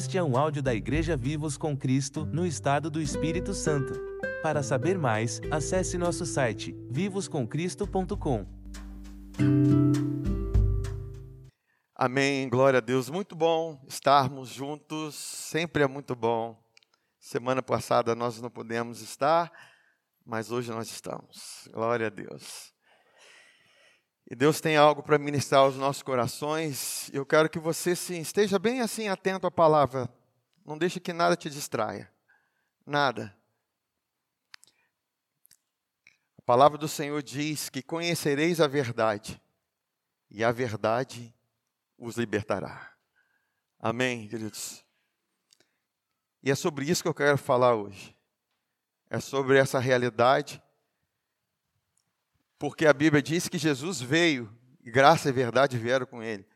Este é um áudio da Igreja Vivos com Cristo, no estado do Espírito Santo. Para saber mais, acesse nosso site vivoscomcristo.com. Amém, glória a Deus. Muito bom estarmos juntos, sempre é muito bom. Semana passada nós não pudemos estar, mas hoje nós estamos. Glória a Deus. E Deus tem algo para ministrar aos nossos corações. Eu quero que você sim, esteja bem assim atento à palavra. Não deixe que nada te distraia. Nada. A palavra do Senhor diz que conhecereis a verdade, e a verdade os libertará. Amém, queridos? E é sobre isso que eu quero falar hoje. É sobre essa realidade porque a Bíblia diz que Jesus veio, e graça e verdade vieram com ele.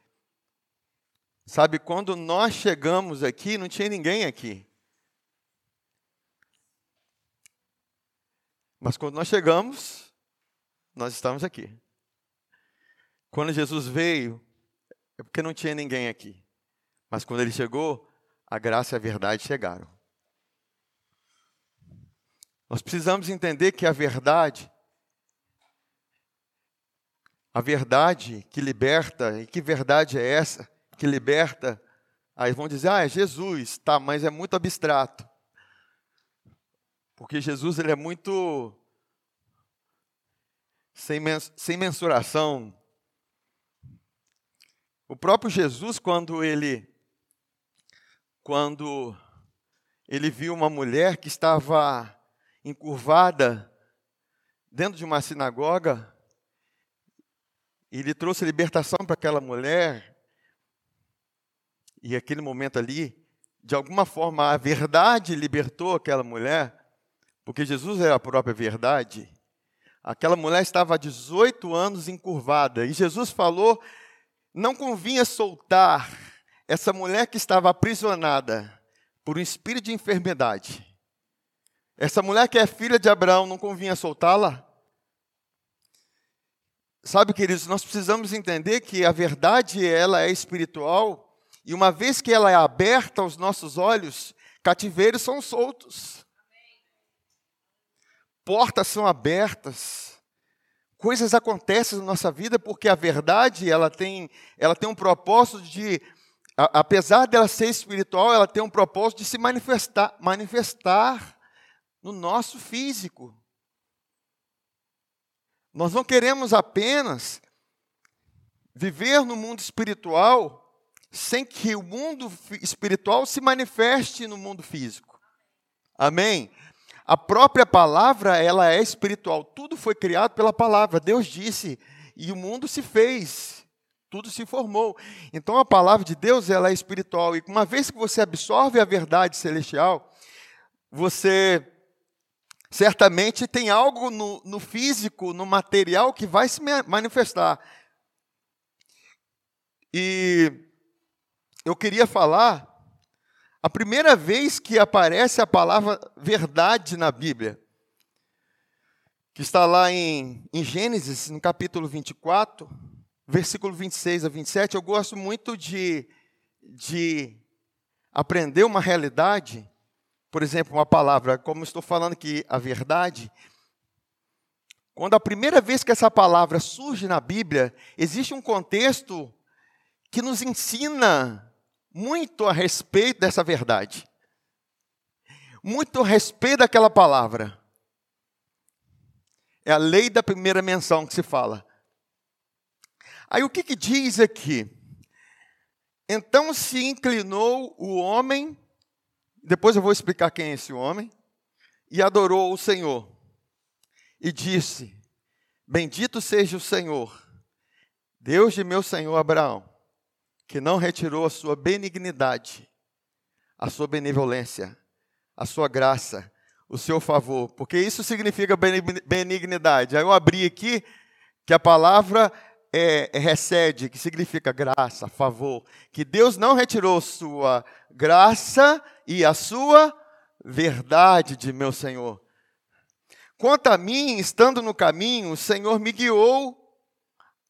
Sabe, quando nós chegamos aqui, não tinha ninguém aqui. Mas quando nós chegamos, nós estamos aqui. Quando Jesus veio, é porque não tinha ninguém aqui. Mas quando ele chegou, a graça e a verdade chegaram. Nós precisamos entender que a verdade a verdade que liberta, e que verdade é essa que liberta? Aí vão dizer, ah, é Jesus, tá, mas é muito abstrato. Porque Jesus ele é muito sem, sem mensuração. O próprio Jesus, quando ele quando ele viu uma mulher que estava encurvada dentro de uma sinagoga, e ele trouxe libertação para aquela mulher. E aquele momento ali, de alguma forma, a verdade libertou aquela mulher, porque Jesus é a própria verdade. Aquela mulher estava há 18 anos encurvada, e Jesus falou: não convinha soltar essa mulher que estava aprisionada por um espírito de enfermidade. Essa mulher que é filha de Abraão, não convinha soltá-la? Sabe, queridos, nós precisamos entender que a verdade ela é espiritual e uma vez que ela é aberta aos nossos olhos, cativeiros são soltos. Portas são abertas. Coisas acontecem na nossa vida porque a verdade ela tem, ela tem um propósito de, a, apesar dela ser espiritual, ela tem um propósito de se manifestar, manifestar no nosso físico. Nós não queremos apenas viver no mundo espiritual sem que o mundo espiritual se manifeste no mundo físico. Amém? A própria palavra, ela é espiritual. Tudo foi criado pela palavra. Deus disse e o mundo se fez. Tudo se formou. Então a palavra de Deus, ela é espiritual e uma vez que você absorve a verdade celestial, você certamente tem algo no, no físico, no material que vai se manifestar. E eu queria falar a primeira vez que aparece a palavra verdade na Bíblia, que está lá em, em Gênesis, no capítulo 24, versículo 26 a 27. Eu gosto muito de, de aprender uma realidade por exemplo, uma palavra, como estou falando aqui, a verdade, quando a primeira vez que essa palavra surge na Bíblia, existe um contexto que nos ensina muito a respeito dessa verdade. Muito a respeito daquela palavra. É a lei da primeira menção que se fala. Aí o que, que diz aqui? Então se inclinou o homem depois eu vou explicar quem é esse homem. E adorou o Senhor. E disse: Bendito seja o Senhor, Deus de meu senhor Abraão, que não retirou a sua benignidade, a sua benevolência, a sua graça, o seu favor, porque isso significa benignidade. Aí eu abri aqui que a palavra é, é, recede, que significa graça, favor, que Deus não retirou sua graça e a sua verdade de meu Senhor. Quanto a mim, estando no caminho, o Senhor me guiou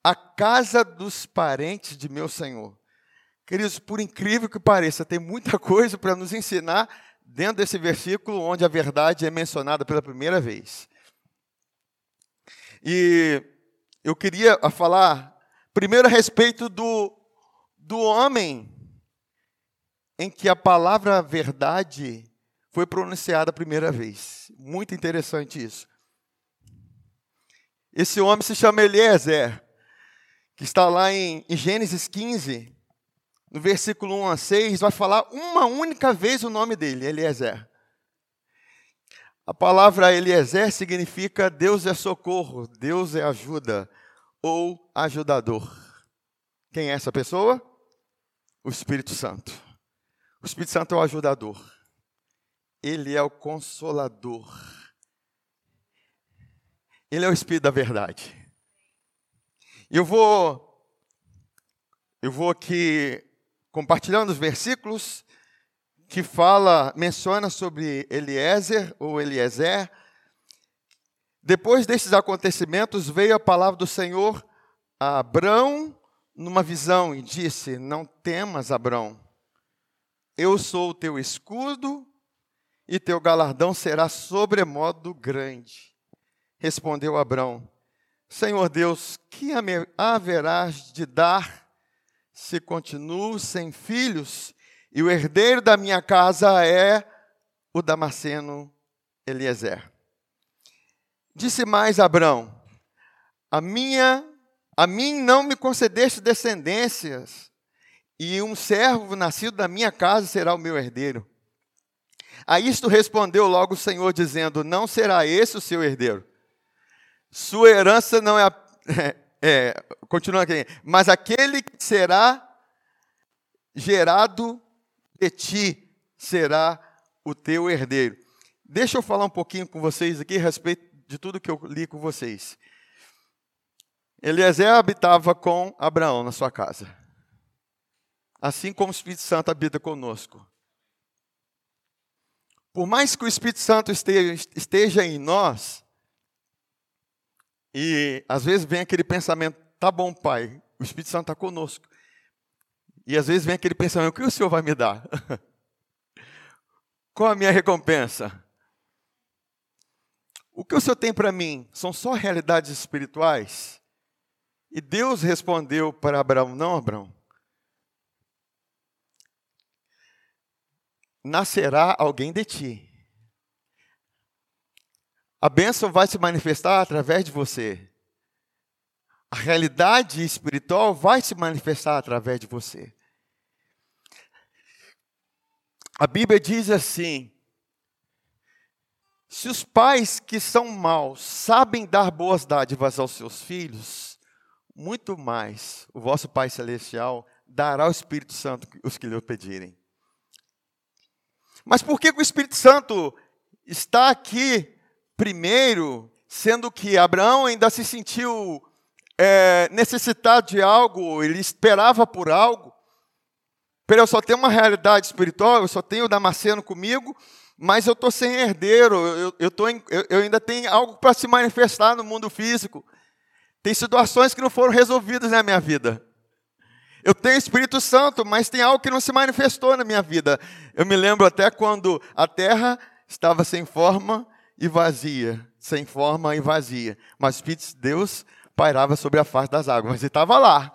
à casa dos parentes de meu Senhor. Queridos, por incrível que pareça, tem muita coisa para nos ensinar dentro desse versículo onde a verdade é mencionada pela primeira vez. E eu queria falar primeiro a respeito do, do homem em que a palavra verdade foi pronunciada a primeira vez. Muito interessante isso. Esse homem se chama Eliezer, que está lá em, Gênesis 15, no versículo 1 a 6, vai falar uma única vez o nome dele, Eliezer. A palavra Eliezer significa Deus é socorro, Deus é ajuda ou ajudador. Quem é essa pessoa? O Espírito Santo. O Espírito Santo é o ajudador. Ele é o consolador. Ele é o Espírito da verdade. Eu vou, eu vou aqui compartilhando os versículos que fala, menciona sobre Eliezer ou Eliezer. Depois desses acontecimentos, veio a palavra do Senhor a Abrão numa visão e disse: Não temas, Abrão, eu sou o teu escudo e teu galardão será sobremodo grande. Respondeu Abrão: Senhor Deus, que haverás de dar se continuo sem filhos e o herdeiro da minha casa é o Damasceno Eliezer? Disse mais Abrão: A minha a mim não me concedeste descendências, e um servo nascido da minha casa será o meu herdeiro. A isto respondeu logo o Senhor, dizendo: Não será esse o seu herdeiro. Sua herança não é, é, continua aqui, mas aquele que será gerado de ti será o teu herdeiro. Deixa eu falar um pouquinho com vocês aqui a respeito de tudo que eu li com vocês. Eliezer habitava com Abraão na sua casa. Assim como o Espírito Santo habita conosco. Por mais que o Espírito Santo esteja, esteja em nós, e às vezes vem aquele pensamento, tá bom, pai, o Espírito Santo está conosco. E às vezes vem aquele pensamento, o que o Senhor vai me dar? Qual a minha recompensa? O que o Senhor tem para mim são só realidades espirituais? E Deus respondeu para Abraão: Não, Abraão, nascerá alguém de ti. A bênção vai se manifestar através de você. A realidade espiritual vai se manifestar através de você. A Bíblia diz assim: se os pais que são maus sabem dar boas dádivas aos seus filhos, muito mais o vosso Pai Celestial dará o Espírito Santo os que lhe pedirem. Mas por que o Espírito Santo está aqui primeiro, sendo que Abraão ainda se sentiu é, necessitado de algo, ele esperava por algo? Peraí, eu só tenho uma realidade espiritual, eu só tenho o Damasceno comigo, mas eu estou sem herdeiro, eu, eu, tô em, eu, eu ainda tenho algo para se manifestar no mundo físico. Tem situações que não foram resolvidas na minha vida. Eu tenho Espírito Santo, mas tem algo que não se manifestou na minha vida. Eu me lembro até quando a terra estava sem forma e vazia, sem forma e vazia, mas o Espírito de Deus pairava sobre a face das águas, ele estava lá.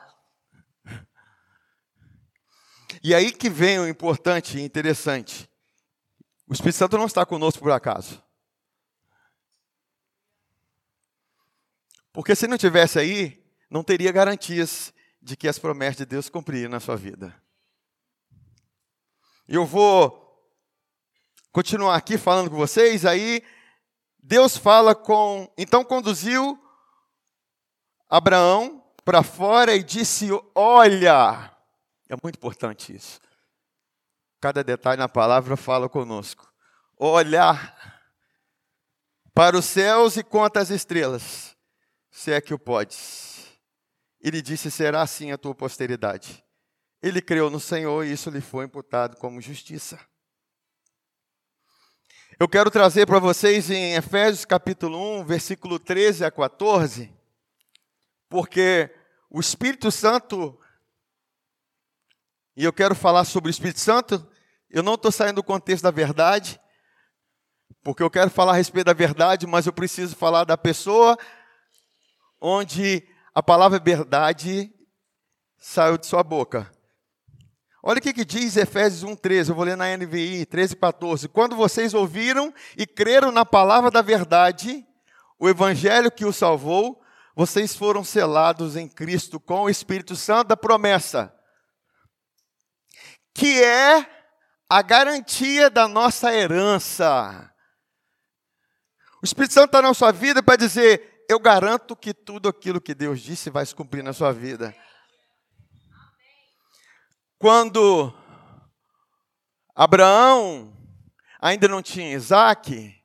E aí que vem o importante e interessante. O Espírito Santo não está conosco por acaso. Porque se não tivesse aí, não teria garantias de que as promessas de Deus cumpririam na sua vida. Eu vou continuar aqui falando com vocês, aí Deus fala com. Então conduziu Abraão para fora e disse: Olha, é muito importante isso. Cada detalhe na palavra fala conosco. Olha para os céus e conta as estrelas, se é que o podes ele disse: Será assim a tua posteridade. Ele creu no Senhor e isso lhe foi imputado como justiça. Eu quero trazer para vocês em Efésios capítulo 1, versículo 13 a 14, porque o Espírito Santo, e eu quero falar sobre o Espírito Santo, eu não estou saindo do contexto da verdade, porque eu quero falar a respeito da verdade, mas eu preciso falar da pessoa onde a palavra verdade saiu de sua boca. Olha o que, que diz Efésios 1,13, eu vou ler na NVI 13, 14. Quando vocês ouviram e creram na palavra da verdade, o evangelho que o salvou, vocês foram selados em Cristo com o Espírito Santo da promessa, que é a garantia da nossa herança. O Espírito Santo está na sua vida para dizer: eu garanto que tudo aquilo que Deus disse vai se cumprir na sua vida. Quando Abraão ainda não tinha Isaac,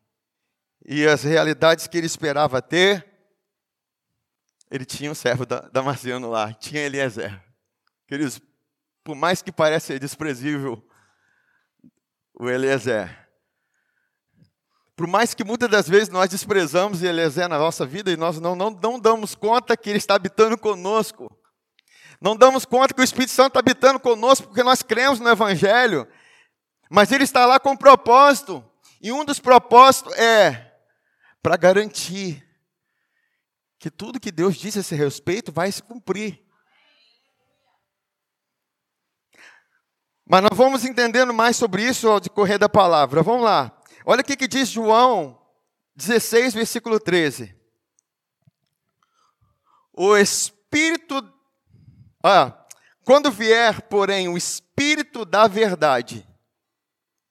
e as realidades que ele esperava ter, ele tinha um servo damasceno lá, tinha Eliezer. Queridos, por mais que pareça desprezível o Eliezer, por mais que muitas das vezes nós desprezamos Eliezer na nossa vida e nós não, não, não damos conta que ele está habitando conosco, não damos conta que o Espírito Santo está habitando conosco porque nós cremos no Evangelho. Mas ele está lá com um propósito. E um dos propósitos é para garantir que tudo que Deus disse a esse respeito vai se cumprir. Mas nós vamos entendendo mais sobre isso ao decorrer da palavra. Vamos lá. Olha o que, que diz João 16, versículo 13. O Espírito ah, quando vier, porém, o Espírito da verdade,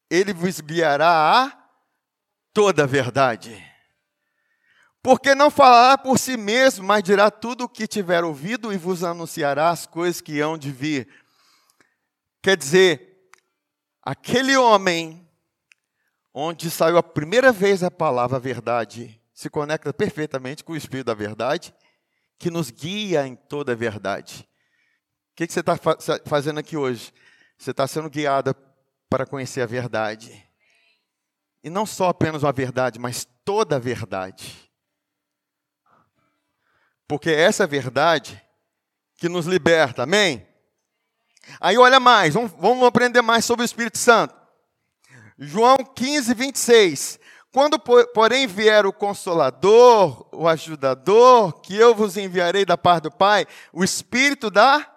ele vos guiará a toda a verdade. Porque não falará por si mesmo, mas dirá tudo o que tiver ouvido e vos anunciará as coisas que hão de vir. Quer dizer, aquele homem onde saiu a primeira vez a palavra verdade se conecta perfeitamente com o Espírito da verdade, que nos guia em toda a verdade. O que, você está fazendo aqui hoje? Você está sendo guiada para conhecer a verdade. E não só apenas a verdade, mas toda a verdade. Porque é essa verdade que nos liberta, amém? Aí olha mais, vamos aprender mais sobre o Espírito Santo. João 15, 26. Quando, porém, vier o Consolador, o Ajudador, que eu vos enviarei da parte do Pai, o Espírito da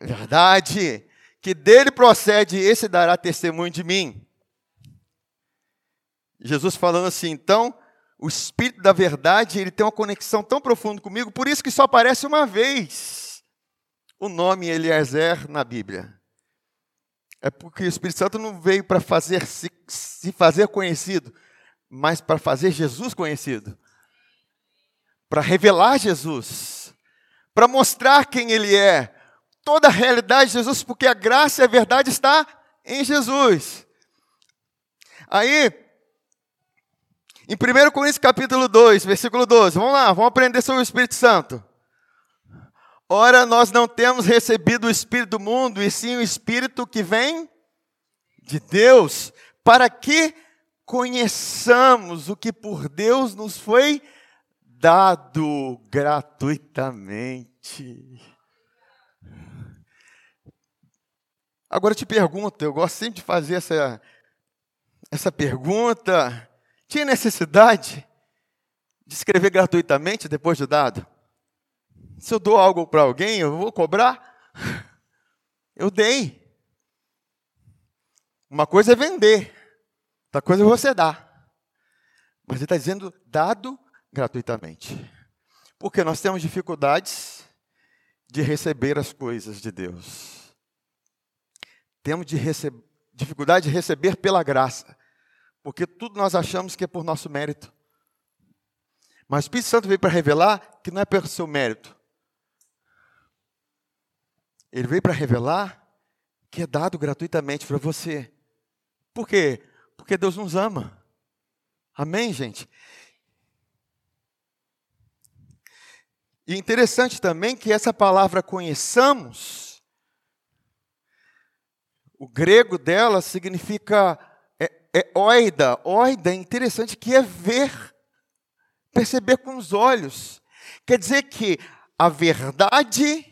verdade, que dele procede, esse dará testemunho de mim. Jesus falando assim, então, o Espírito da verdade, ele tem uma conexão tão profunda comigo, por isso que só aparece uma vez o nome Eliezer na Bíblia. É porque o Espírito Santo não veio para fazer se, se fazer conhecido, mas para fazer Jesus conhecido. Para revelar Jesus, para mostrar quem ele é, toda a realidade de Jesus, porque a graça e a verdade está em Jesus. Aí, em 1 Coríntios capítulo 2, versículo 12, vamos lá, vamos aprender sobre o Espírito Santo. Ora, nós não temos recebido o Espírito do mundo, e sim o Espírito que vem de Deus, para que conheçamos o que por Deus nos foi dado gratuitamente. Agora eu te pergunto, eu gosto sempre de fazer essa, essa pergunta. Tinha necessidade de escrever gratuitamente depois de dado? Se eu dou algo para alguém, eu vou cobrar? Eu dei. Uma coisa é vender, outra coisa é você dar. Mas ele está dizendo dado gratuitamente. Porque nós temos dificuldades de receber as coisas de Deus. Temos de dificuldade de receber pela graça, porque tudo nós achamos que é por nosso mérito. Mas o Espírito Santo veio para revelar que não é pelo seu mérito. Ele veio para revelar que é dado gratuitamente para você. Por quê? Porque Deus nos ama. Amém, gente? E interessante também que essa palavra conheçamos o grego dela significa é, é oida. Oida é interessante que é ver, perceber com os olhos. Quer dizer que a verdade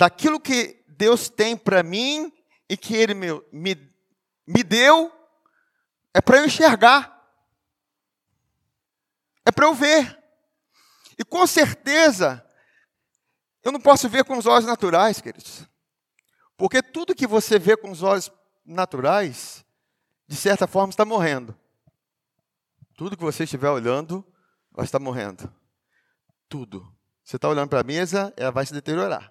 daquilo que Deus tem para mim e que Ele me, me, me deu é para eu enxergar, é para eu ver. E com certeza, eu não posso ver com os olhos naturais, queridos. Porque tudo que você vê com os olhos naturais, de certa forma, está morrendo. Tudo que você estiver olhando, vai estar morrendo. Tudo. Você está olhando para a mesa, ela vai se deteriorar.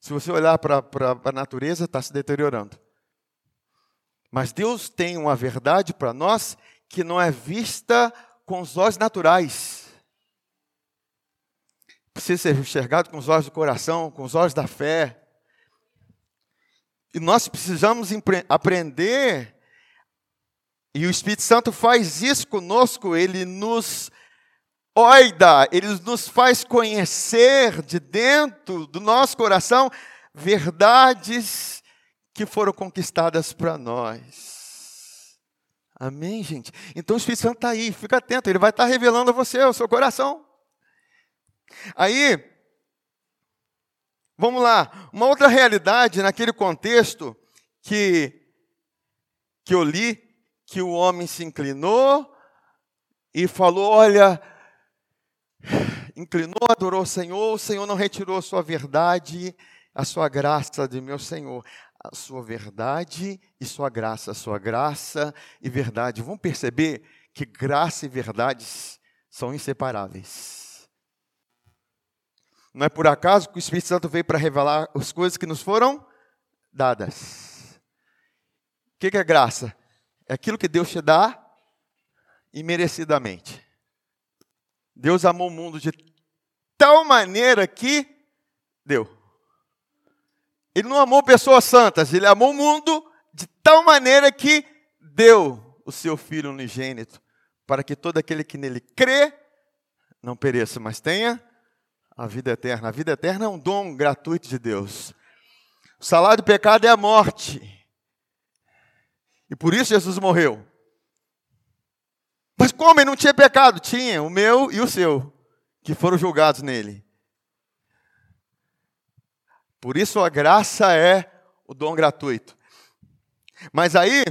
Se você olhar para a natureza, está se deteriorando. Mas Deus tem uma verdade para nós que não é vista com os olhos naturais. Precisa ser enxergado com os olhos do coração, com os olhos da fé. E nós precisamos aprender, e o Espírito Santo faz isso conosco, ele nos oida, ele nos faz conhecer de dentro do nosso coração verdades que foram conquistadas para nós. Amém, gente? Então o Espírito Santo está aí, fica atento, ele vai estar tá revelando a você, o seu coração. Aí, vamos lá, uma outra realidade naquele contexto que, que eu li, que o homem se inclinou e falou: Olha, inclinou, adorou o Senhor, o Senhor não retirou a sua verdade, a sua graça de meu Senhor. A sua verdade e sua graça, a sua graça e verdade. Vamos perceber que graça e verdades são inseparáveis. Não é por acaso que o Espírito Santo veio para revelar as coisas que nos foram dadas. O que é graça? É aquilo que Deus te dá imerecidamente. Deus amou o mundo de tal maneira que deu. Ele não amou pessoas santas, ele amou o mundo de tal maneira que deu o seu Filho unigênito, para que todo aquele que nele crê não pereça, mas tenha a vida eterna. A vida eterna é um dom gratuito de Deus. O salário do pecado é a morte. E por isso Jesus morreu. Mas como ele não tinha pecado? Tinha, o meu e o seu, que foram julgados nele. Por isso a graça é o dom gratuito. Mas aí,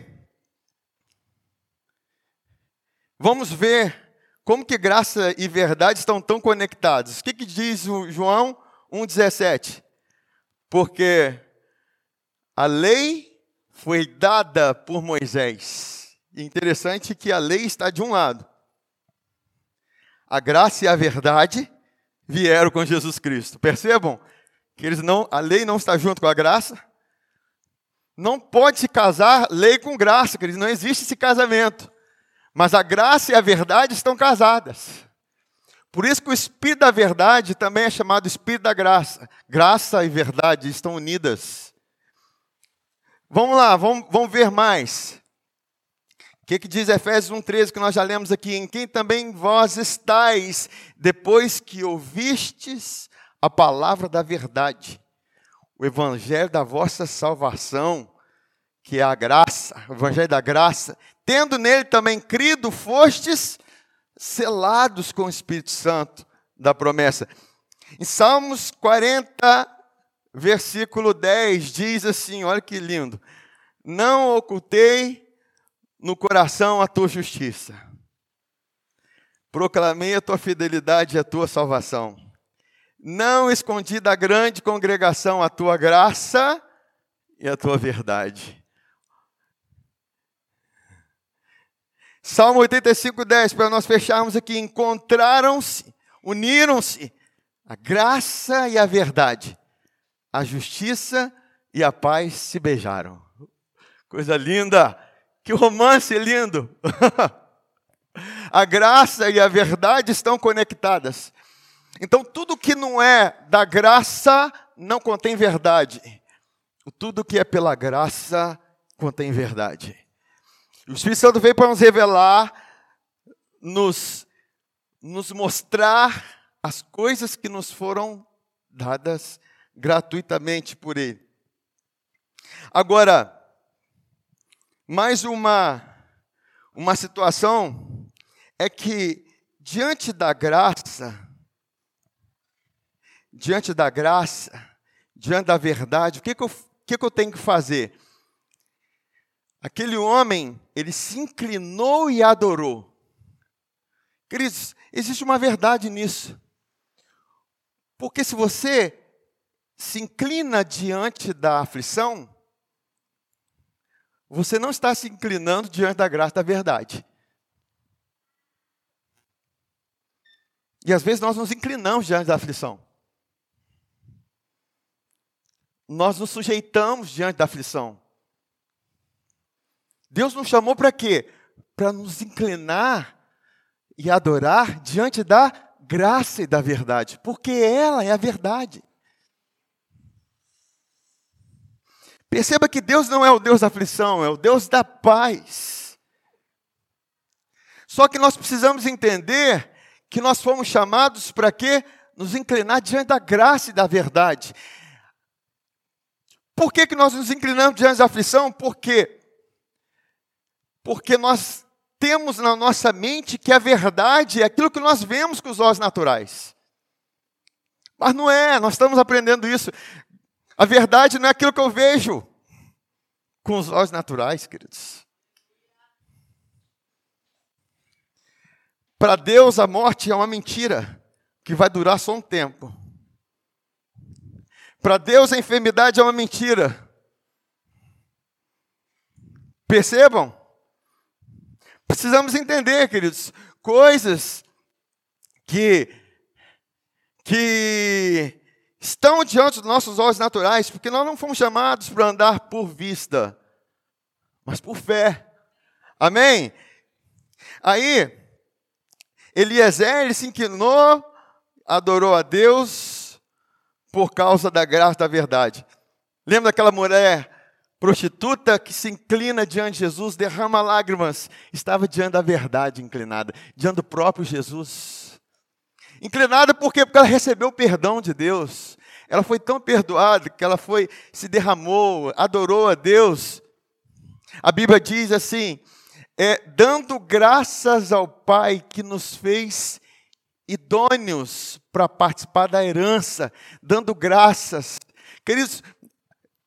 vamos ver como que graça e verdade estão tão conectados. O que, que diz o João 1,17? Porque a lei foi dada por Moisés interessante que a lei está de um lado. A graça e a verdade vieram com Jesus Cristo. Percebam que eles não, a lei não está junto com a graça. Não pode se casar lei com graça, queridos, não existe esse casamento. Mas a graça e a verdade estão casadas. Por isso que o Espírito da verdade também é chamado Espírito da graça. Graça e verdade estão unidas. Vamos lá, vamos, vamos ver mais. O que, que diz Efésios 1,13 que nós já lemos aqui? Em quem também vós estáis, depois que ouvistes a palavra da verdade, o evangelho da vossa salvação, que é a graça, o evangelho da graça, tendo nele também crido, fostes selados com o Espírito Santo da promessa. Em Salmos 40, versículo 10, diz assim: olha que lindo. Não ocultei no coração a tua justiça. Proclamei a tua fidelidade e a tua salvação. Não escondi da grande congregação a tua graça e a tua verdade. Salmo 85, 10, para nós fecharmos aqui. Encontraram-se, uniram-se a graça e a verdade, a justiça e a paz se beijaram. Coisa linda! Que romance lindo! a graça e a verdade estão conectadas. Então, tudo que não é da graça não contém verdade. Tudo que é pela graça contém verdade. O Espírito Santo veio para nos revelar, nos, nos mostrar as coisas que nos foram dadas gratuitamente por Ele. Agora, mais uma, uma situação é que, diante da graça, diante da graça, diante da verdade, o que, que, eu, que, que eu tenho que fazer? Aquele homem, ele se inclinou e adorou. Queridos, existe uma verdade nisso. Porque se você se inclina diante da aflição, você não está se inclinando diante da graça da verdade. E às vezes nós nos inclinamos diante da aflição. Nós nos sujeitamos diante da aflição. Deus nos chamou para quê? Para nos inclinar e adorar diante da graça e da verdade, porque ela é a verdade. Perceba que Deus não é o Deus da aflição, é o Deus da paz. Só que nós precisamos entender que nós fomos chamados para quê? Nos inclinar diante da graça e da verdade. Por que, que nós nos inclinamos diante da aflição? Porque porque nós temos na nossa mente que a verdade é aquilo que nós vemos com os olhos naturais. Mas não é, nós estamos aprendendo isso. A verdade não é aquilo que eu vejo com os olhos naturais, queridos. Para Deus, a morte é uma mentira que vai durar só um tempo. Para Deus, a enfermidade é uma mentira. Percebam? Precisamos entender, queridos, coisas que que estão diante dos nossos olhos naturais, porque nós não fomos chamados para andar por vista, mas por fé. Amém? Aí, Eliezer, ele se inclinou, adorou a Deus por causa da graça da verdade. Lembra daquela mulher prostituta que se inclina diante de Jesus, derrama lágrimas, estava diante da verdade inclinada, diante do próprio Jesus. Inclinada por quê? Porque ela recebeu o perdão de Deus. Ela foi tão perdoada que ela foi, se derramou, adorou a Deus. A Bíblia diz assim: é, dando graças ao Pai que nos fez idôneos para participar da herança, dando graças. Queridos,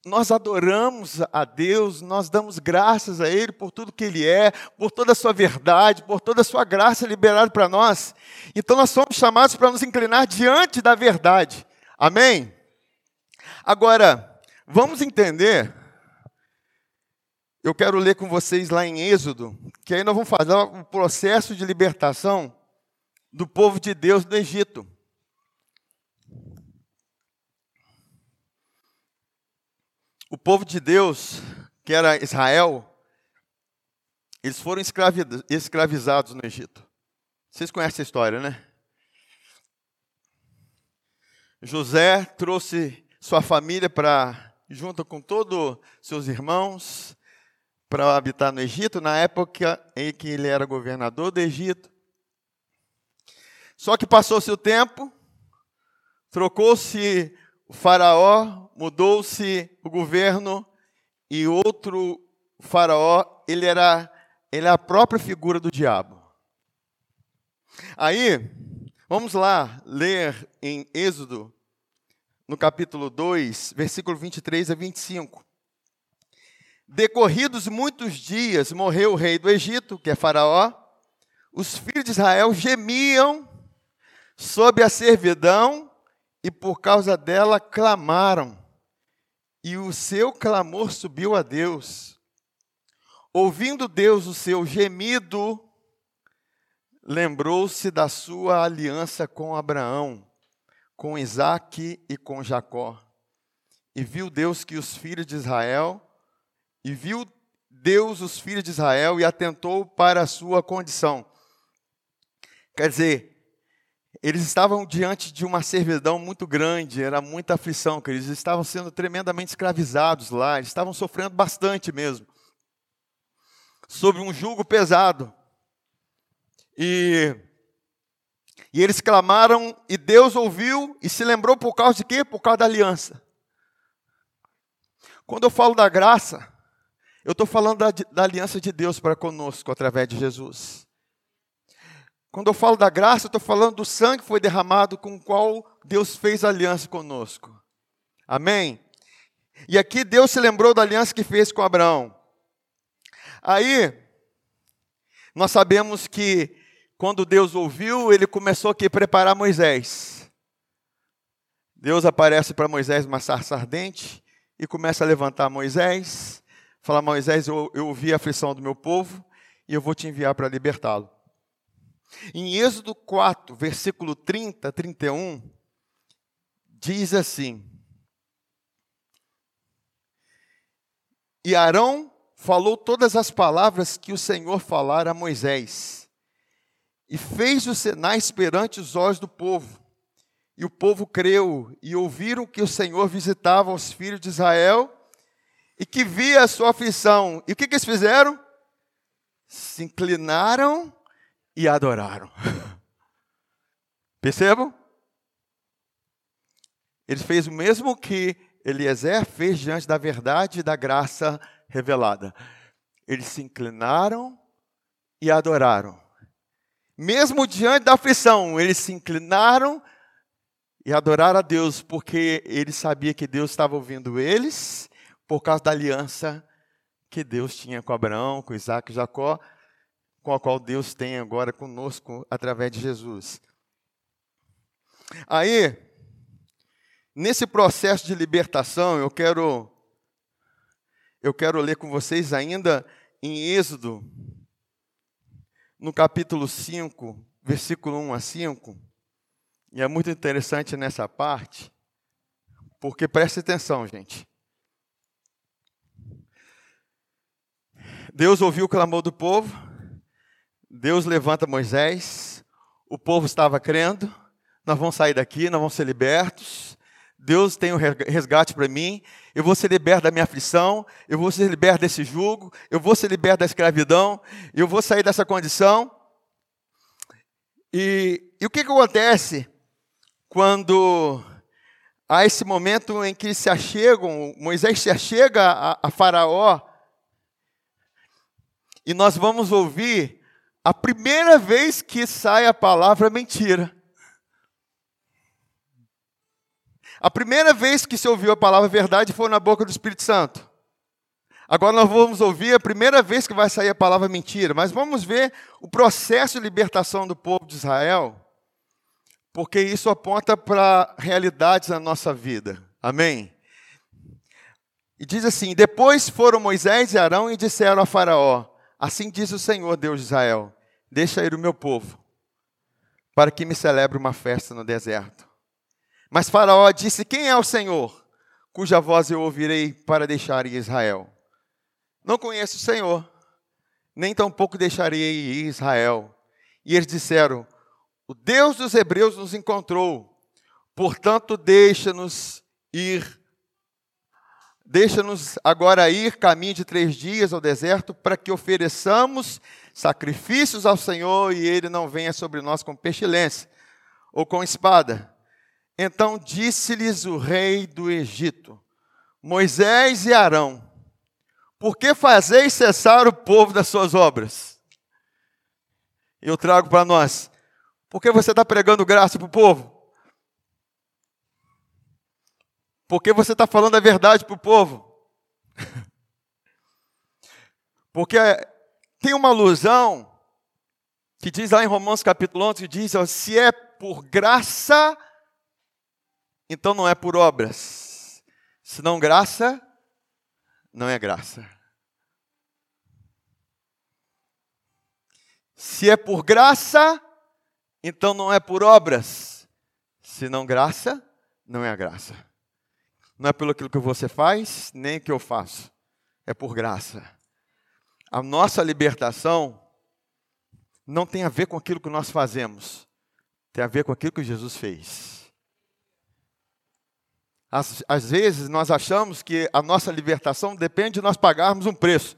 nós adoramos a Deus, nós damos graças a Ele por tudo que Ele é, por toda a Sua verdade, por toda a Sua graça liberada para nós. Então nós somos chamados para nos inclinar diante da verdade. Amém? Agora, vamos entender. Eu quero ler com vocês lá em Êxodo, que aí nós vamos fazer um processo de libertação do povo de Deus do Egito. O povo de Deus, que era Israel, eles foram escravizados no Egito. Vocês conhecem a história, né? José trouxe sua família para, junto com todos seus irmãos, para habitar no Egito, na época em que ele era governador do Egito. Só que passou-se o tempo, trocou-se o faraó, mudou-se o governo e outro faraó, ele era, ele é a própria figura do diabo. Aí, vamos lá ler em Êxodo, no capítulo 2, versículo 23 a 25. Decorridos muitos dias, morreu o rei do Egito, que é Faraó. Os filhos de Israel gemiam sob a servidão e por causa dela clamaram, e o seu clamor subiu a Deus. Ouvindo Deus o seu gemido, lembrou-se da sua aliança com Abraão, com Isaque e com Jacó. E viu Deus que os filhos de Israel, e viu Deus os filhos de Israel e atentou para a sua condição. Quer dizer, eles estavam diante de uma servidão muito grande, era muita aflição, que eles estavam sendo tremendamente escravizados lá, eles estavam sofrendo bastante mesmo, sob um jugo pesado. E, e eles clamaram, e Deus ouviu e se lembrou por causa de quê? Por causa da aliança. Quando eu falo da graça, eu estou falando da, da aliança de Deus para conosco através de Jesus. Quando eu falo da graça, eu estou falando do sangue que foi derramado com o qual Deus fez aliança conosco. Amém? E aqui Deus se lembrou da aliança que fez com Abraão. Aí, nós sabemos que quando Deus ouviu, ele começou a preparar Moisés. Deus aparece para Moisés uma sarça ardente e começa a levantar Moisés. Fala, Moisés, eu, eu ouvi a aflição do meu povo e eu vou te enviar para libertá-lo. Em Êxodo 4, versículo 30, 31, diz assim: E Arão falou todas as palavras que o Senhor falara a Moisés, e fez os sinais perante os olhos do povo. E o povo creu e ouviram que o Senhor visitava os filhos de Israel e que via a sua aflição. E o que, que eles fizeram? Se inclinaram e adoraram. Percebam? Ele fez o mesmo que Eliezer fez diante da verdade e da graça revelada. Eles se inclinaram e adoraram. Mesmo diante da aflição, eles se inclinaram e adoraram a Deus, porque eles sabiam que Deus estava ouvindo eles, por causa da aliança que Deus tinha com Abraão, com Isaac e Jacó, com a qual Deus tem agora conosco através de Jesus. Aí, nesse processo de libertação, eu quero eu quero ler com vocês ainda em Êxodo, no capítulo 5, versículo 1 a 5. E é muito interessante nessa parte, porque preste atenção, gente. Deus ouviu o clamor do povo, Deus levanta Moisés, o povo estava crendo, nós vamos sair daqui, nós vamos ser libertos, Deus tem um resgate para mim, eu vou ser liberto da minha aflição, eu vou ser liberto desse jugo, eu vou ser liberto da escravidão, eu vou sair dessa condição. E, e o que, que acontece quando há esse momento em que se achegam, Moisés se achega a, a Faraó, e nós vamos ouvir a primeira vez que sai a palavra mentira. A primeira vez que se ouviu a palavra verdade foi na boca do Espírito Santo. Agora nós vamos ouvir a primeira vez que vai sair a palavra mentira, mas vamos ver o processo de libertação do povo de Israel, porque isso aponta para realidades na nossa vida. Amém? E diz assim: Depois foram Moisés e Arão e disseram a Faraó: Assim diz o Senhor, Deus de Israel: Deixa ir o meu povo, para que me celebre uma festa no deserto. Mas Faraó disse: Quem é o Senhor, cuja voz eu ouvirei para deixar ir Israel? Não conheço o Senhor, nem tampouco deixarei ir Israel. E eles disseram: O Deus dos Hebreus nos encontrou, portanto, deixa-nos ir. Deixa-nos agora ir caminho de três dias ao deserto para que ofereçamos sacrifícios ao Senhor e ele não venha sobre nós com pestilência ou com espada. Então disse-lhes o rei do Egito: Moisés e Arão, por que fazeis cessar o povo das suas obras? Eu trago para nós, por que você está pregando graça para o povo? Por que você está falando a verdade para o povo? Porque tem uma alusão que diz lá em Romanos capítulo 11, que diz, ó, se é por graça, então não é por obras. Se não graça, não é graça. Se é por graça, então não é por obras. Se não graça, não é a graça. Não é pelo que você faz, nem que eu faço. É por graça. A nossa libertação não tem a ver com aquilo que nós fazemos. Tem a ver com aquilo que Jesus fez. Às, às vezes nós achamos que a nossa libertação depende de nós pagarmos um preço.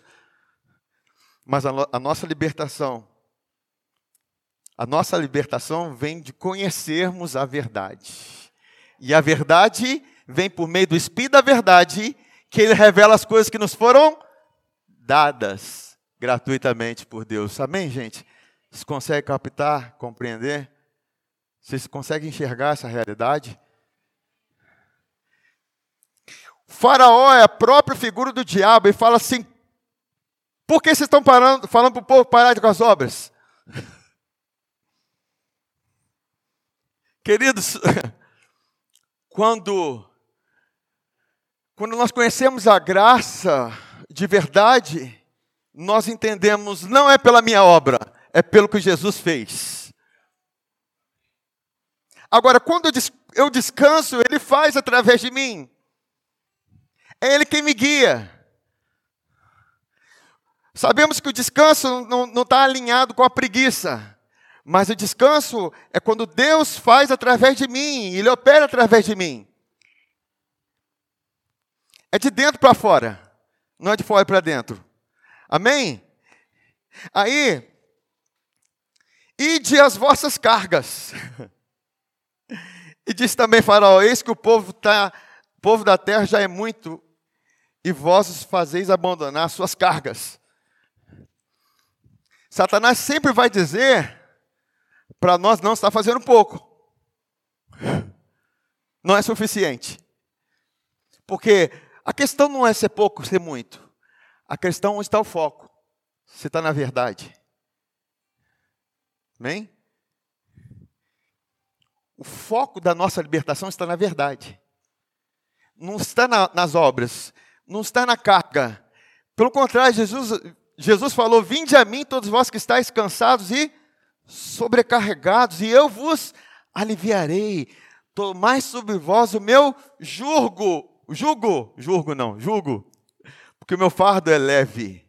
Mas a, a nossa libertação, a nossa libertação vem de conhecermos a verdade. E a verdade vem por meio do Espírito da verdade, que ele revela as coisas que nos foram dadas gratuitamente por Deus. Amém, gente? Vocês conseguem captar, compreender? Vocês conseguem enxergar essa realidade? Faraó é a própria figura do diabo e fala assim: por que vocês estão parando, falando para o povo parar com as obras? Queridos, quando, quando nós conhecemos a graça de verdade, nós entendemos não é pela minha obra, é pelo que Jesus fez. Agora, quando eu descanso, Ele faz através de mim. É Ele quem me guia. Sabemos que o descanso não está alinhado com a preguiça. Mas o descanso é quando Deus faz através de mim, Ele opera através de mim. É de dentro para fora, não é de fora para dentro. Amém? Aí, ide as vossas cargas. E diz também Faraó: Eis que o povo, tá, povo da terra já é muito, e vós os fazeis abandonar suas cargas. Satanás sempre vai dizer para nós não estar fazendo pouco. Não é suficiente. Porque a questão não é ser pouco, ser muito. A questão está o foco. Você está na verdade. Amém? O foco da nossa libertação está na verdade. Não está na, nas obras, não está na carga. Pelo contrário, Jesus, Jesus falou: Vinde a mim, todos vós que estáis cansados e sobrecarregados, e eu vos aliviarei. Tomai sobre vós o meu jugo. Jugo, jugo não, jugo. Porque o meu fardo é leve,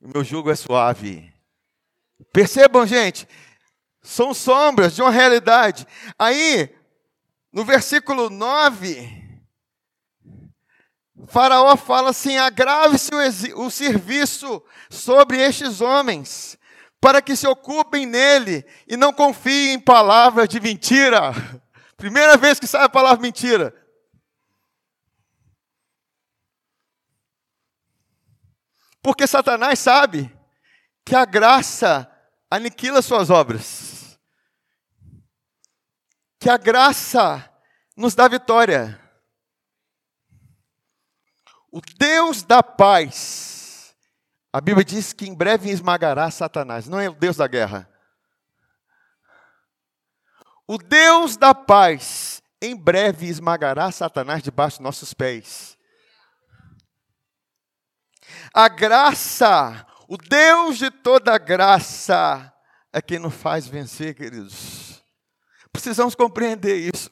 o meu jugo é suave. Percebam, gente, são sombras de uma realidade. Aí, no versículo 9, Faraó fala assim: agrave-se o, o serviço sobre estes homens, para que se ocupem nele e não confiem em palavras de mentira. Primeira vez que sai a palavra mentira. Porque Satanás sabe que a graça aniquila suas obras que a graça nos dá vitória. O Deus da paz, a Bíblia diz que em breve esmagará Satanás, não é o Deus da guerra. O Deus da paz, em breve esmagará Satanás debaixo dos nossos pés. A graça, o Deus de toda graça, é quem nos faz vencer, queridos. Precisamos compreender isso.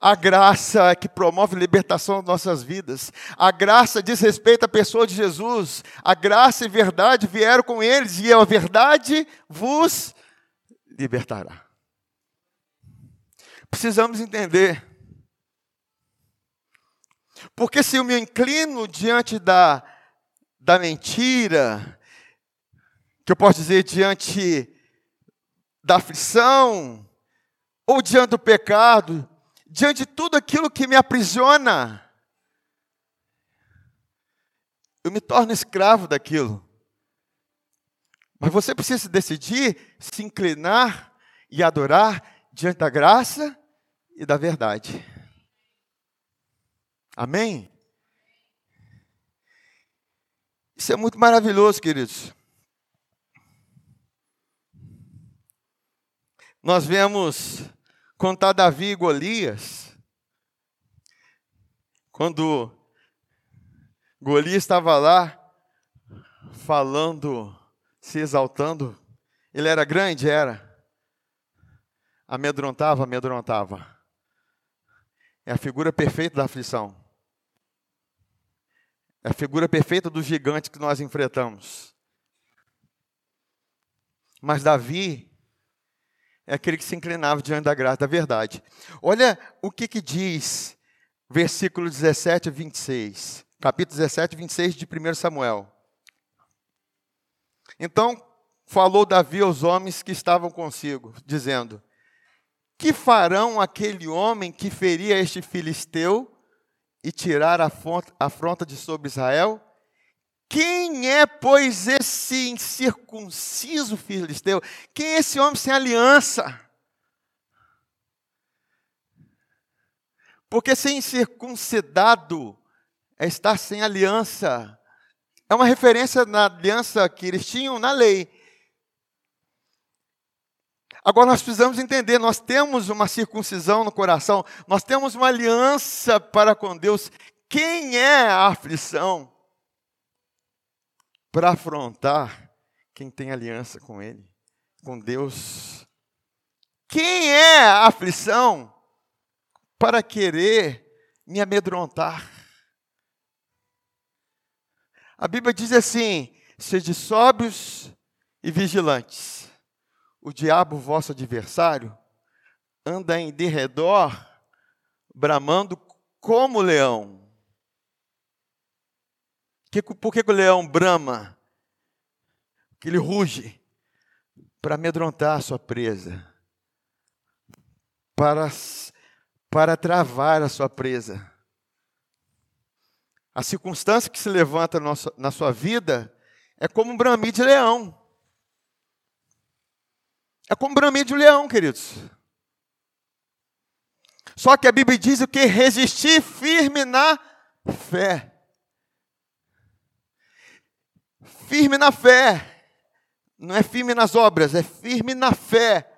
A graça que promove libertação das nossas vidas. A graça diz respeito à pessoa de Jesus. A graça e verdade vieram com eles, e a verdade vos libertará. Precisamos entender. Porque se eu me inclino diante da, da mentira, que eu posso dizer diante da aflição, ou diante do pecado, diante de tudo aquilo que me aprisiona, eu me torno escravo daquilo. Mas você precisa decidir se inclinar e adorar diante da graça e da verdade. Amém? Isso é muito maravilhoso, queridos. Nós vemos contar Davi e Golias, quando Golias estava lá falando, se exaltando, ele era grande, era. Amedrontava, amedrontava. É a figura perfeita da aflição. É a figura perfeita do gigante que nós enfrentamos. Mas Davi é aquele que se inclinava diante da graça da verdade. Olha o que, que diz, versículo 17 a 26, capítulo 17, 26 de 1 Samuel. Então falou Davi aos homens que estavam consigo, dizendo: Que farão aquele homem que feria este filisteu e tirar a afronta de sobre Israel? Quem é, pois, esse incircunciso filisteu? Quem é esse homem sem aliança? Porque ser incircuncidado é estar sem aliança. É uma referência na aliança que eles tinham na lei. Agora nós precisamos entender, nós temos uma circuncisão no coração, nós temos uma aliança para com Deus. Quem é a aflição? Para afrontar quem tem aliança com Ele, com Deus. Quem é a aflição para querer me amedrontar? A Bíblia diz assim: sede sóbrios e vigilantes o diabo, vosso adversário, anda em derredor, bramando como leão. por que, que o leão brama? Que ele ruge para amedrontar a sua presa, para, para travar a sua presa. A circunstância que se levanta na sua vida é como um bramido de leão. É como bramido de leão, queridos. Só que a Bíblia diz o que? Resistir firme na fé. Firme na fé. Não é firme nas obras, é firme na fé.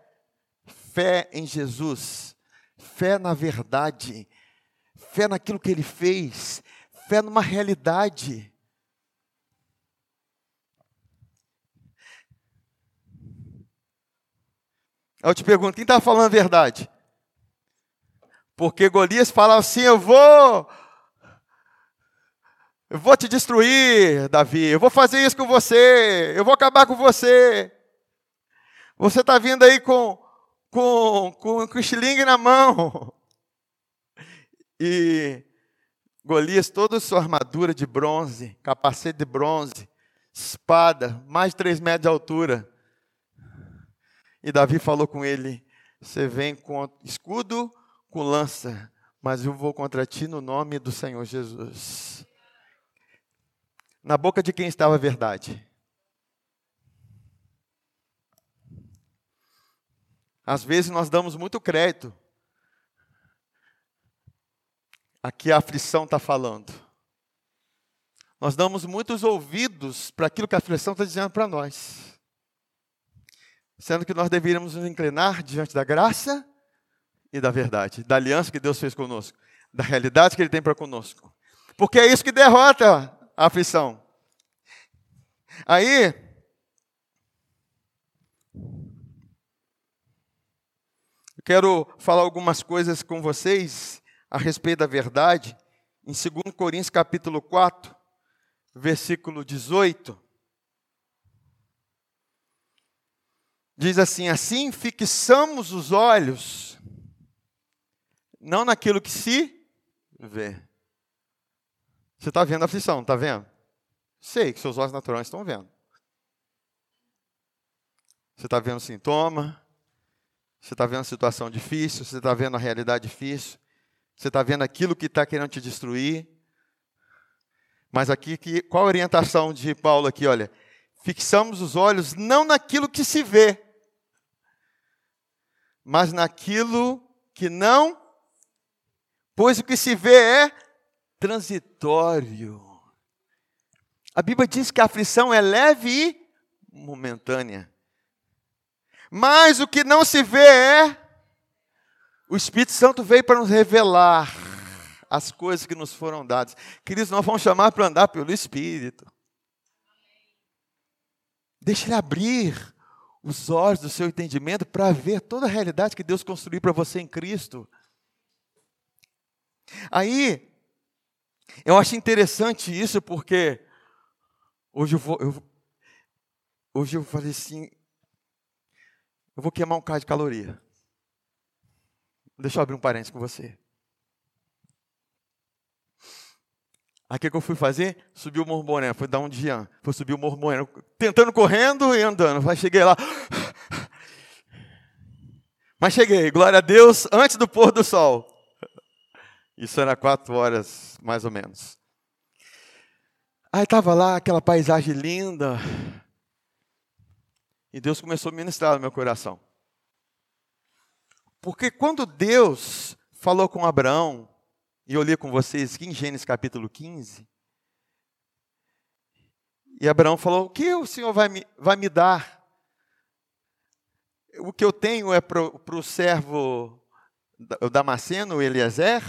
Fé em Jesus. Fé na verdade. Fé naquilo que ele fez. Fé numa realidade. Eu te pergunto, quem está falando a verdade? Porque Golias falava assim: Eu vou, eu vou te destruir, Davi, eu vou fazer isso com você, eu vou acabar com você. Você está vindo aí com, com, com, o estilingue na mão. E Golias, toda a sua armadura de bronze, capacete de bronze, espada, mais de três metros de altura. E Davi falou com ele: Você vem com escudo, com lança, mas eu vou contra ti no nome do Senhor Jesus. Na boca de quem estava a verdade? Às vezes nós damos muito crédito a que a aflição está falando. Nós damos muitos ouvidos para aquilo que a aflição está dizendo para nós sendo que nós deveríamos nos inclinar diante da graça e da verdade, da aliança que Deus fez conosco, da realidade que Ele tem para conosco. Porque é isso que derrota a aflição. Aí, eu quero falar algumas coisas com vocês a respeito da verdade, em 2 Coríntios capítulo 4, versículo 18. Diz assim: assim fixamos os olhos, não naquilo que se vê. Você está vendo a aflição, está vendo? Sei que seus olhos naturais estão vendo. Você está vendo sintoma, você está vendo a situação difícil, você está vendo a realidade difícil, você está vendo aquilo que está querendo te destruir. Mas aqui, que, qual a orientação de Paulo aqui? Olha, fixamos os olhos não naquilo que se vê, mas naquilo que não, pois o que se vê é transitório. A Bíblia diz que a aflição é leve e momentânea. Mas o que não se vê é o Espírito Santo veio para nos revelar as coisas que nos foram dadas. Queridos, nós vamos chamar para andar pelo Espírito. Deixa ele abrir os olhos do seu entendimento para ver toda a realidade que Deus construiu para você em Cristo. Aí, eu acho interessante isso porque hoje eu vou, eu, hoje eu falei assim, eu vou queimar um carro de caloria. Deixa eu abrir um parênteses com você. Aí o que, eu fui fazer? Subi o Morro Moreno, fui dar um dia, fui subir o Morro Moreno, tentando correndo e andando. Aí cheguei lá. Mas cheguei, glória a Deus, antes do pôr do sol. Isso era quatro horas, mais ou menos. Aí estava lá aquela paisagem linda. E Deus começou a ministrar no meu coração. Porque quando Deus falou com Abraão, E eu li com vocês aqui em Gênesis capítulo 15. E Abraão falou: O que o Senhor vai me, vai me dar? O que eu tenho é para o servo Damasceno, Eliezer.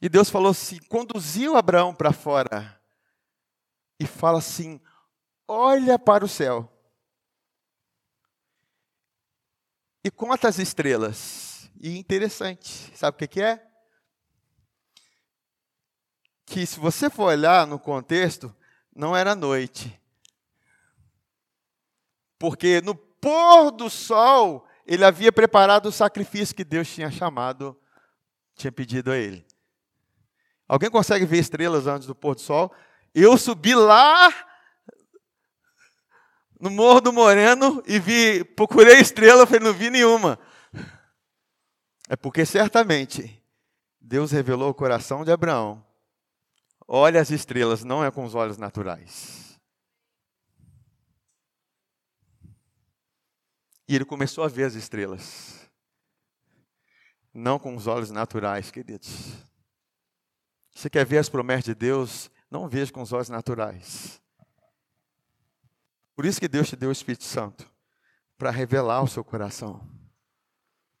E Deus falou assim: conduziu Abraão para fora e fala assim: olha para o céu e conta as estrelas. E interessante, sabe o que, que é? Que se você for olhar no contexto, não era noite. Porque no pôr do sol, ele havia preparado o sacrifício que Deus tinha chamado, tinha pedido a ele. Alguém consegue ver estrelas antes do pôr do sol? Eu subi lá no Morro do Moreno e vi, procurei estrela, falei, não vi nenhuma. É porque certamente Deus revelou o coração de Abraão. Olha as estrelas, não é com os olhos naturais. E ele começou a ver as estrelas. Não com os olhos naturais, queridos. Você quer ver as promessas de Deus? Não veja com os olhos naturais. Por isso que Deus te deu o Espírito Santo para revelar o seu coração,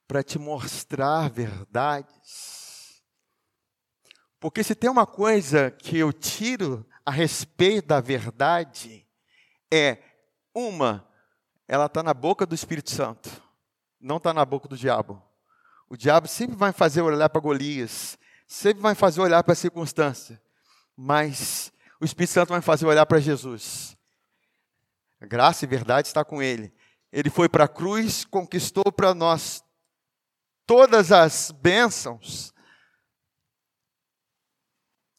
para te mostrar verdades. Porque se tem uma coisa que eu tiro a respeito da verdade, é uma, ela está na boca do Espírito Santo, não está na boca do diabo. O diabo sempre vai fazer olhar para Golias, sempre vai fazer olhar para a circunstância, mas o Espírito Santo vai fazer olhar para Jesus. A graça e verdade está com ele. Ele foi para a cruz, conquistou para nós todas as bênçãos.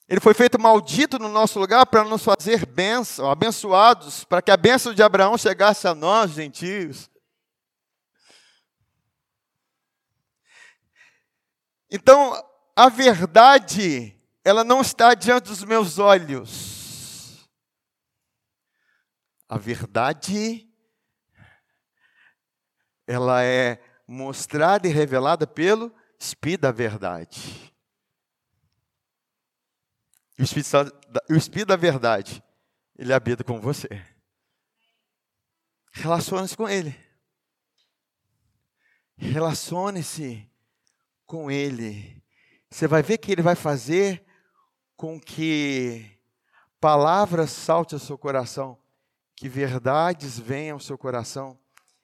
Ele foi feito maldito no nosso lugar para nos fazer bênção, abençoados, para que a bênção de Abraão chegasse a nós, gentios. Então, a verdade, ela não está diante dos meus olhos. A verdade, ela é mostrada e revelada pelo Espírito da Verdade. O Espírito, o Espírito da Verdade, ele habita com você. Relacione-se com Ele. Relacione-se com Ele. Você vai ver que Ele vai fazer com que palavras saltem ao seu coração, que verdades venham ao seu coração,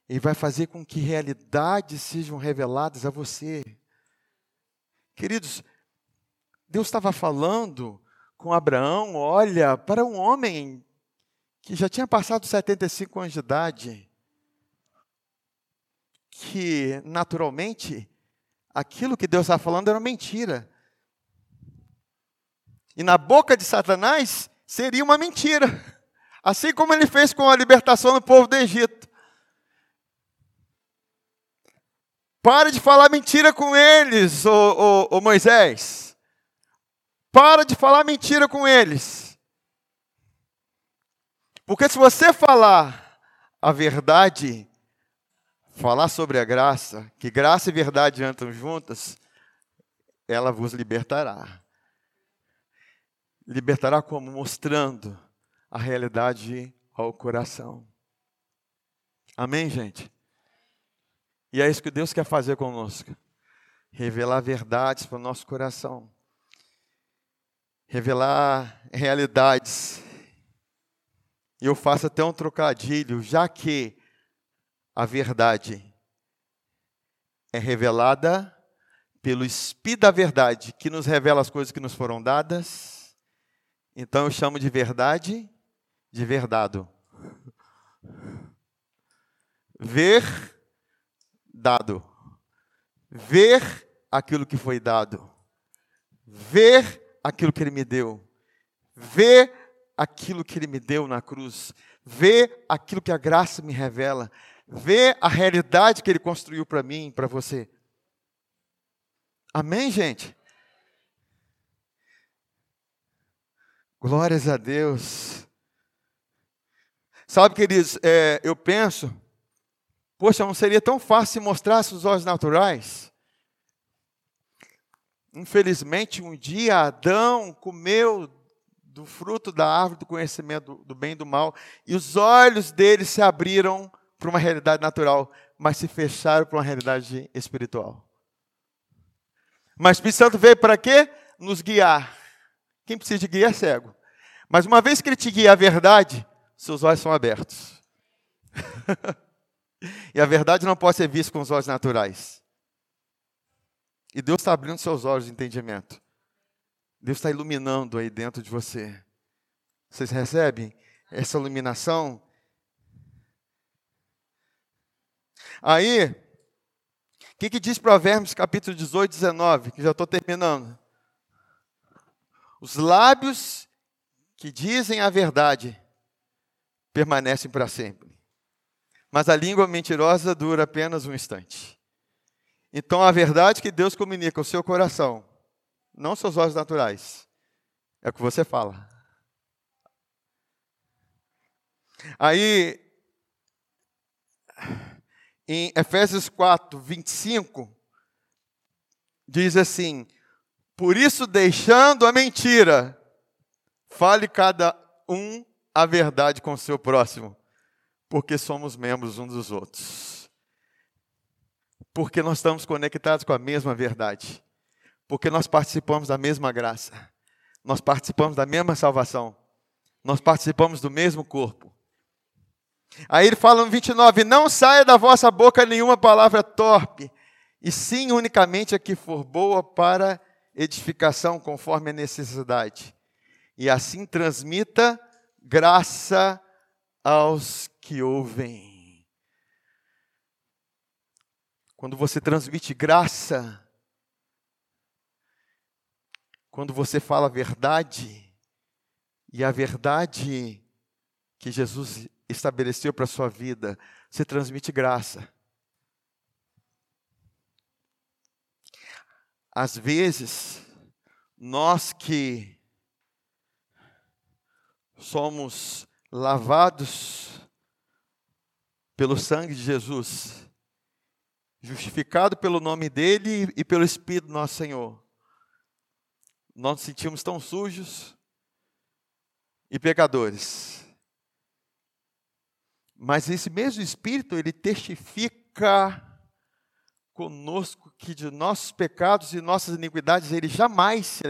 e vai fazer com que realidades sejam reveladas a você. Queridos, Deus estava falando com Abraão, olha para um homem que já tinha passado 75 anos de idade, que naturalmente aquilo que Deus estava falando era mentira. E na boca de Satanás seria uma mentira. Assim como ele fez com a libertação do povo do Egito. Pare de falar mentira com eles, ô, ô, ô Moisés. Para de falar mentira com eles. Porque se você falar a verdade, falar sobre a graça, que graça e verdade andam juntas, ela vos libertará. Libertará como? Mostrando a realidade ao coração. Amém, gente? E é isso que Deus quer fazer conosco. Revelar verdades para o nosso coração revelar realidades. E eu faço até um trocadilho, já que a verdade é revelada pelo Espírito da verdade, que nos revela as coisas que nos foram dadas. Então eu chamo de verdade de verdado. Ver dado. Ver aquilo que foi dado. Ver aquilo que Ele me deu, ver aquilo que Ele me deu na cruz, ver aquilo que a graça me revela, ver a realidade que Ele construiu para mim, para você. Amém, gente? Glórias a Deus. Sabe, queridos, é, eu penso, poxa, não seria tão fácil se mostrasse os olhos naturais? Infelizmente, um dia Adão comeu do fruto da árvore do conhecimento do bem e do mal, e os olhos dele se abriram para uma realidade natural, mas se fecharam para uma realidade espiritual. Mas o Espírito Santo veio para quê? Nos guiar. Quem precisa de guia é cego. Mas uma vez que ele te guia a verdade, seus olhos são abertos. e a verdade não pode ser vista com os olhos naturais. E Deus está abrindo seus olhos de entendimento. Deus está iluminando aí dentro de você. Vocês recebem essa iluminação? Aí, o que, que diz Provérbios capítulo 18, 19? Que já estou terminando. Os lábios que dizem a verdade permanecem para sempre. Mas a língua mentirosa dura apenas um instante. Então a verdade que Deus comunica ao seu coração, não seus olhos naturais, é o que você fala. Aí, em Efésios 4, 25, diz assim: Por isso, deixando a mentira, fale cada um a verdade com o seu próximo, porque somos membros uns dos outros. Porque nós estamos conectados com a mesma verdade, porque nós participamos da mesma graça, nós participamos da mesma salvação, nós participamos do mesmo corpo. Aí ele fala no 29: Não saia da vossa boca nenhuma palavra torpe, e sim unicamente a que for boa para edificação, conforme a necessidade, e assim transmita graça aos que ouvem. quando você transmite graça, quando você fala a verdade, e a verdade que Jesus estabeleceu para a sua vida, você transmite graça. Às vezes, nós que somos lavados pelo sangue de Jesus, justificado pelo nome dele e pelo Espírito do nosso Senhor. Nós nos sentimos tão sujos e pecadores. Mas esse mesmo Espírito, ele testifica conosco que de nossos pecados e nossas iniquidades ele jamais se.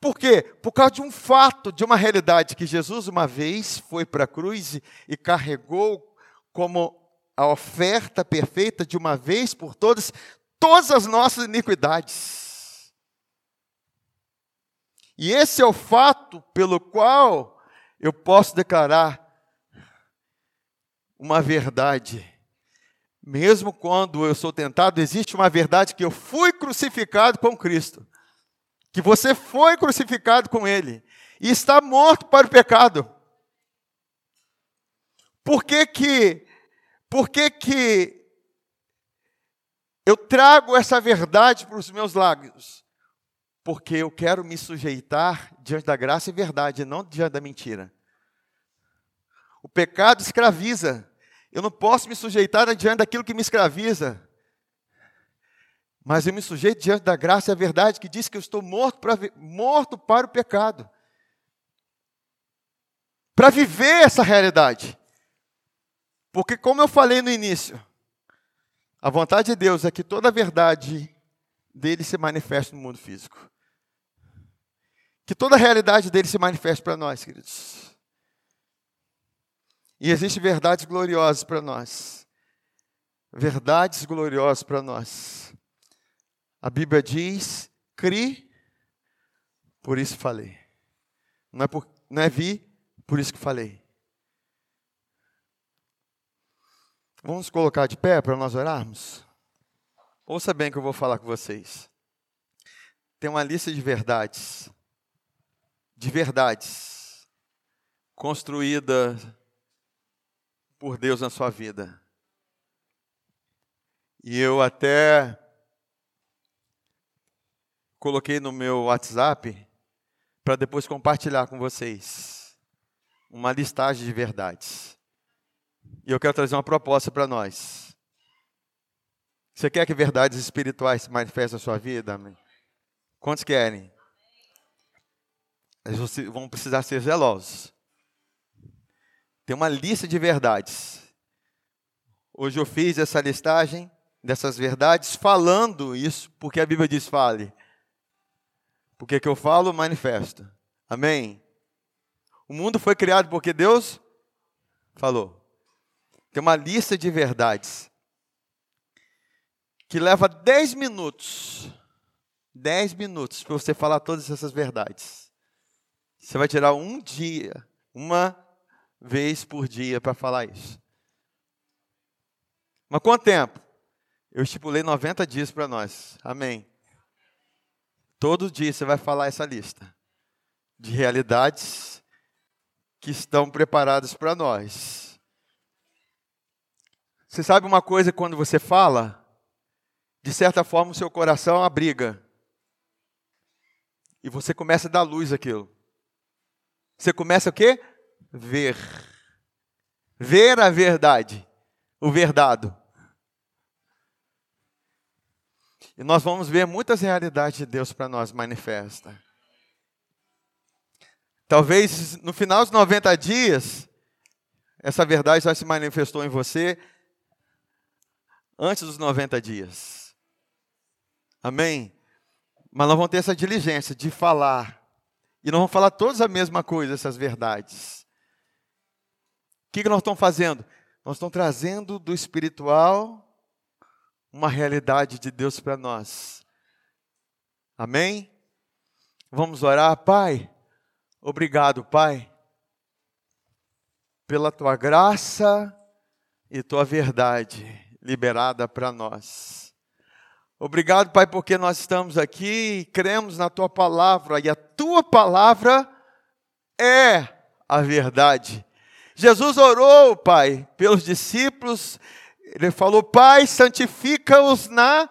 Por quê? Por causa de um fato, de uma realidade que Jesus uma vez foi para a cruz e carregou como a oferta perfeita de uma vez por todas, todas as nossas iniquidades. E esse é o fato pelo qual eu posso declarar uma verdade. Mesmo quando eu sou tentado, existe uma verdade que eu fui crucificado com Cristo. Que você foi crucificado com Ele. E está morto para o pecado. Por que que por que, que eu trago essa verdade para os meus lábios? Porque eu quero me sujeitar diante da graça e verdade, não diante da mentira. O pecado escraviza. Eu não posso me sujeitar diante daquilo que me escraviza. Mas eu me sujeito diante da graça e a verdade que diz que eu estou morto para, morto para o pecado. Para viver essa realidade. Porque, como eu falei no início, a vontade de Deus é que toda a verdade dele se manifeste no mundo físico. Que toda a realidade dele se manifeste para nós, queridos. E existem verdades gloriosas para nós. Verdades gloriosas para nós. A Bíblia diz: cri, por isso falei. Não é, por, não é vi, por isso que falei. Vamos colocar de pé para nós orarmos? Ouça bem o que eu vou falar com vocês. Tem uma lista de verdades, de verdades, construída por Deus na sua vida. E eu até coloquei no meu WhatsApp para depois compartilhar com vocês uma listagem de verdades. E eu quero trazer uma proposta para nós. Você quer que verdades espirituais se manifestem na sua vida? Quantos querem? Vocês vão precisar ser zelosos. Tem uma lista de verdades. Hoje eu fiz essa listagem dessas verdades falando isso, porque a Bíblia diz fale. Porque que eu falo, manifesto. Amém? O mundo foi criado porque Deus falou. Tem uma lista de verdades que leva 10 minutos. 10 minutos para você falar todas essas verdades. Você vai tirar um dia, uma vez por dia para falar isso. Mas quanto tempo? Eu estipulei 90 dias para nós. Amém. Todo dia você vai falar essa lista de realidades que estão preparadas para nós. Você sabe uma coisa quando você fala? De certa forma, o seu coração abriga. E você começa a dar luz àquilo. Você começa o quê? Ver. Ver a verdade. O verdado. E nós vamos ver muitas realidades de Deus para nós manifesta. Talvez no final dos 90 dias, essa verdade já se manifestou em você antes dos 90 dias. Amém? Mas nós vamos ter essa diligência de falar. E nós vamos falar todas a mesma coisa, essas verdades. O que, que nós estamos fazendo? Nós estamos trazendo do espiritual uma realidade de Deus para nós. Amém? Vamos orar, Pai. Obrigado, Pai, pela tua graça e tua verdade liberada para nós. Obrigado, Pai, porque nós estamos aqui e cremos na tua palavra e a tua palavra é a verdade. Jesus orou, Pai, pelos discípulos ele falou: Pai, santifica-os na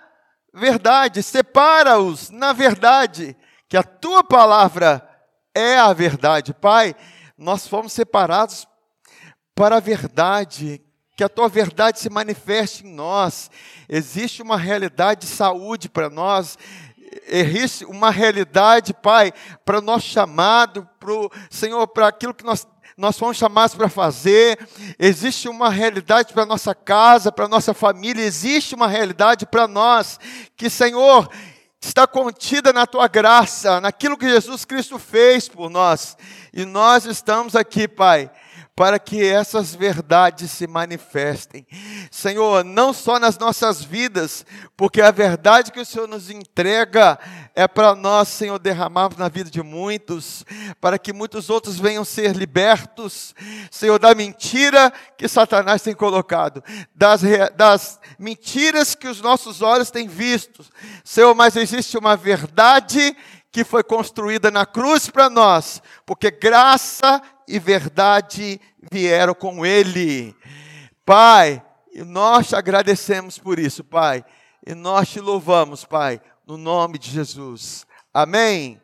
verdade, separa-os na verdade, que a tua palavra é a verdade. Pai, nós fomos separados para a verdade, que a tua verdade se manifeste em nós. Existe uma realidade de saúde para nós, existe uma realidade, Pai, para o nosso chamado, para o Senhor, para aquilo que nós nós fomos chamados para fazer, existe uma realidade para nossa casa, para nossa família, existe uma realidade para nós, que Senhor, está contida na tua graça, naquilo que Jesus Cristo fez por nós. E nós estamos aqui, Pai, para que essas verdades se manifestem. Senhor, não só nas nossas vidas, porque a verdade que o Senhor nos entrega é para nós, Senhor, derramarmos na vida de muitos, para que muitos outros venham ser libertos, Senhor, da mentira que Satanás tem colocado, das, das mentiras que os nossos olhos têm visto. Senhor, mas existe uma verdade que foi construída na cruz para nós, porque graça e verdade vieram com ele. Pai, nós te agradecemos por isso, Pai, e nós te louvamos, Pai, no nome de Jesus. Amém.